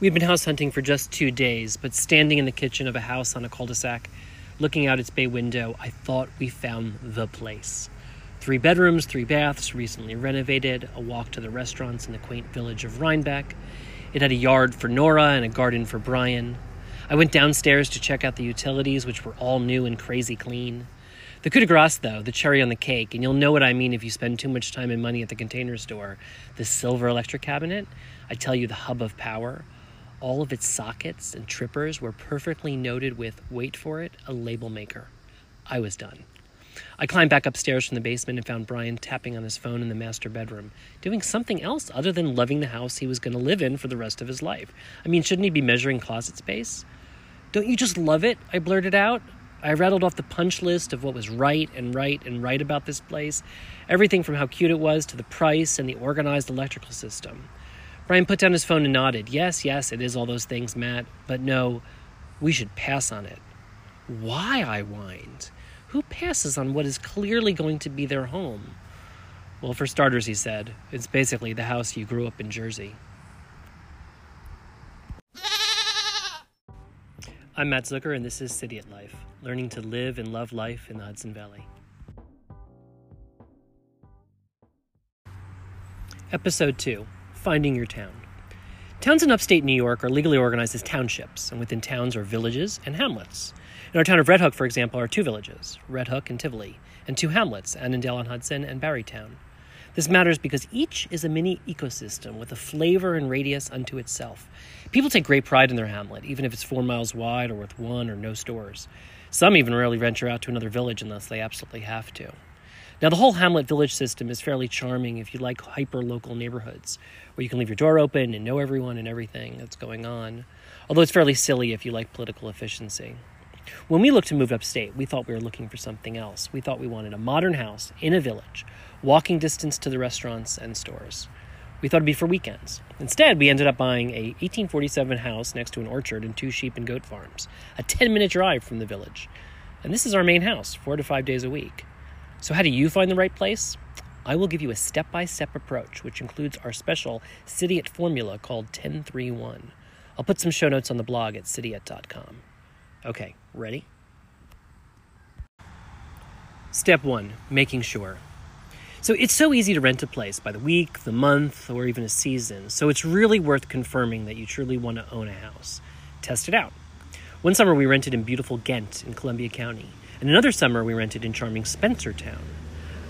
We'd been house hunting for just two days, but standing in the kitchen of a house on a cul de sac, looking out its bay window, I thought we found the place. Three bedrooms, three baths, recently renovated, a walk to the restaurants in the quaint village of Rhinebeck. It had a yard for Nora and a garden for Brian. I went downstairs to check out the utilities, which were all new and crazy clean. The coup de grace, though, the cherry on the cake, and you'll know what I mean if you spend too much time and money at the container store, the silver electric cabinet, I tell you, the hub of power, all of its sockets and trippers were perfectly noted with, wait for it, a label maker. I was done. I climbed back upstairs from the basement and found Brian tapping on his phone in the master bedroom, doing something else other than loving the house he was going to live in for the rest of his life. I mean, shouldn't he be measuring closet space? Don't you just love it? I blurted out. I rattled off the punch list of what was right and right and right about this place. Everything from how cute it was to the price and the organized electrical system. Brian put down his phone and nodded. Yes, yes, it is all those things, Matt, but no, we should pass on it. Why? I whined. Who passes on what is clearly going to be their home? Well, for starters, he said, it's basically the house you grew up in Jersey. I'm Matt Zucker, and this is Cidiot Life, learning to live and love life in the Hudson Valley. Episode 2 Finding Your Town. Towns in upstate New York are legally organized as townships, and within towns are villages and hamlets. In our town of Red Hook, for example, are two villages, Red Hook and Tivoli, and two hamlets, Annandale on Hudson and Barrytown. This matters because each is a mini ecosystem with a flavor and radius unto itself. People take great pride in their hamlet, even if it's four miles wide or with one or no stores. Some even rarely venture out to another village unless they absolutely have to. Now, the whole hamlet village system is fairly charming if you like hyper local neighborhoods, where you can leave your door open and know everyone and everything that's going on, although it's fairly silly if you like political efficiency. When we looked to move upstate, we thought we were looking for something else. We thought we wanted a modern house in a village, walking distance to the restaurants and stores. We thought it'd be for weekends. Instead, we ended up buying a 1847 house next to an orchard and two sheep and goat farms, a 10 minute drive from the village. And this is our main house, four to five days a week. So, how do you find the right place? I will give you a step by step approach, which includes our special City Cidiot formula called 1031. I'll put some show notes on the blog at cidiot.com. Okay, ready? Step one making sure. So it's so easy to rent a place by the week, the month, or even a season, so it's really worth confirming that you truly want to own a house. Test it out. One summer we rented in beautiful Ghent in Columbia County, and another summer we rented in charming Spencertown.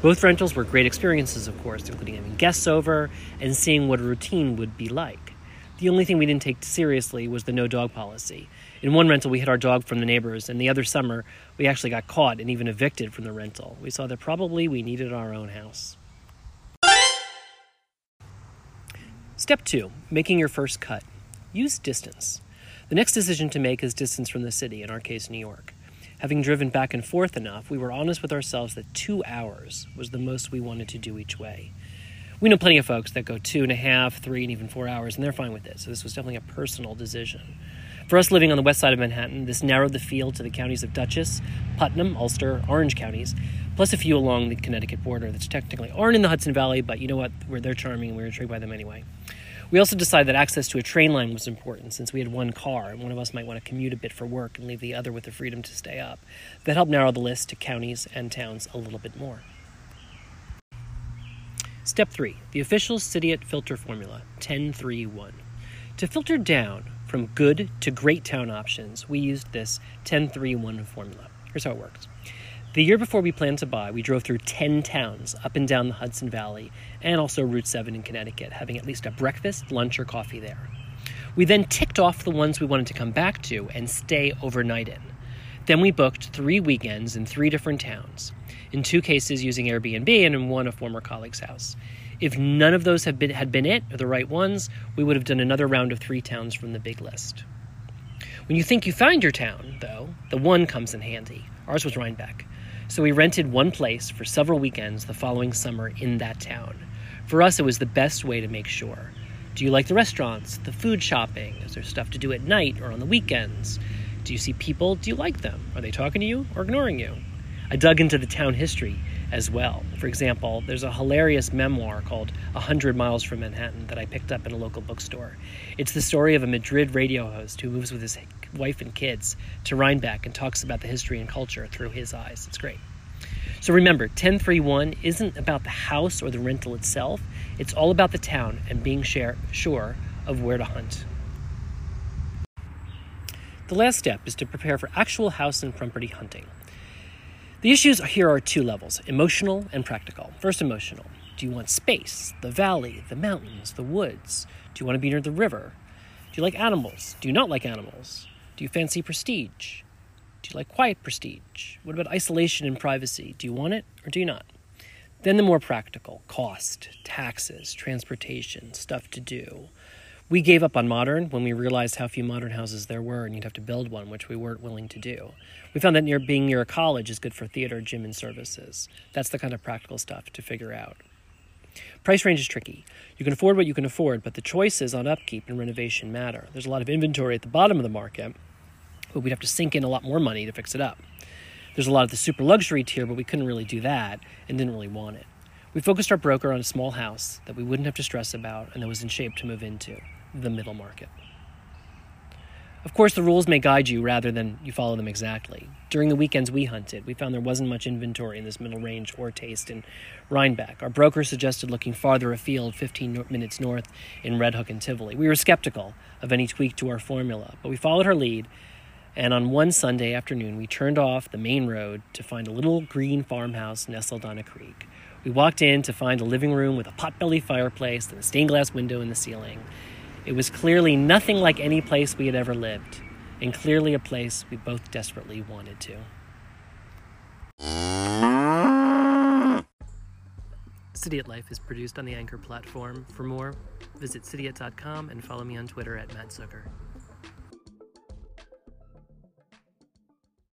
Both rentals were great experiences, of course, including having guests over and seeing what a routine would be like. The only thing we didn't take seriously was the no dog policy. In one rental, we hid our dog from the neighbors, and the other summer, we actually got caught and even evicted from the rental. We saw that probably we needed our own house. Step two making your first cut. Use distance. The next decision to make is distance from the city, in our case, New York. Having driven back and forth enough, we were honest with ourselves that two hours was the most we wanted to do each way. We know plenty of folks that go two and a half, three, and even four hours, and they're fine with it. So this was definitely a personal decision. For us living on the west side of Manhattan, this narrowed the field to the counties of Dutchess, Putnam, Ulster, Orange counties, plus a few along the Connecticut border that's technically aren't in the Hudson Valley, but you know what? We're, they're charming and we are intrigued by them anyway. We also decided that access to a train line was important since we had one car and one of us might want to commute a bit for work and leave the other with the freedom to stay up. That helped narrow the list to counties and towns a little bit more. Step 3 The official Cidiot filter formula 1031. To filter down from good to great town options, we used this 1031 formula. Here's how it works. The year before we planned to buy, we drove through 10 towns up and down the Hudson Valley and also Route 7 in Connecticut, having at least a breakfast, lunch, or coffee there. We then ticked off the ones we wanted to come back to and stay overnight in. Then we booked three weekends in three different towns, in two cases using Airbnb and in one a former colleague's house. If none of those had been, had been it, or the right ones, we would have done another round of three towns from the big list. When you think you find your town, though, the one comes in handy. Ours was Rhinebeck. So we rented one place for several weekends the following summer in that town. For us, it was the best way to make sure. Do you like the restaurants, the food shopping? Is there stuff to do at night or on the weekends? Do you see people? Do you like them? Are they talking to you or ignoring you? I dug into the town history as well. For example, there's a hilarious memoir called A Hundred Miles from Manhattan that I picked up in a local bookstore. It's the story of a Madrid radio host who moves with his wife and kids to Rhinebeck and talks about the history and culture through his eyes. It's great. So remember, 1031 isn't about the house or the rental itself, it's all about the town and being share, sure of where to hunt. The last step is to prepare for actual house and property hunting. The issues here are two levels emotional and practical. First, emotional. Do you want space, the valley, the mountains, the woods? Do you want to be near the river? Do you like animals? Do you not like animals? Do you fancy prestige? Do you like quiet prestige? What about isolation and privacy? Do you want it or do you not? Then the more practical cost, taxes, transportation, stuff to do. We gave up on modern when we realized how few modern houses there were and you'd have to build one, which we weren't willing to do. We found that near being near a college is good for theater, gym, and services. That's the kind of practical stuff to figure out. Price range is tricky. You can afford what you can afford, but the choices on upkeep and renovation matter. There's a lot of inventory at the bottom of the market, but we'd have to sink in a lot more money to fix it up. There's a lot of the super luxury tier, but we couldn't really do that and didn't really want it. We focused our broker on a small house that we wouldn't have to stress about and that was in shape to move into the middle market. Of course, the rules may guide you rather than you follow them exactly. During the weekends we hunted, we found there wasn't much inventory in this middle range or taste in Rhinebeck. Our broker suggested looking farther afield, 15 minutes north in Red Hook and Tivoli. We were skeptical of any tweak to our formula, but we followed her lead, and on one Sunday afternoon, we turned off the main road to find a little green farmhouse nestled on a creek. We walked in to find a living room with a potbelly fireplace and a stained glass window in the ceiling. It was clearly nothing like any place we had ever lived, and clearly a place we both desperately wanted to. Cidiot Life is produced on the Anchor platform. For more, visit cidiot.com and follow me on Twitter at Matt Zucker.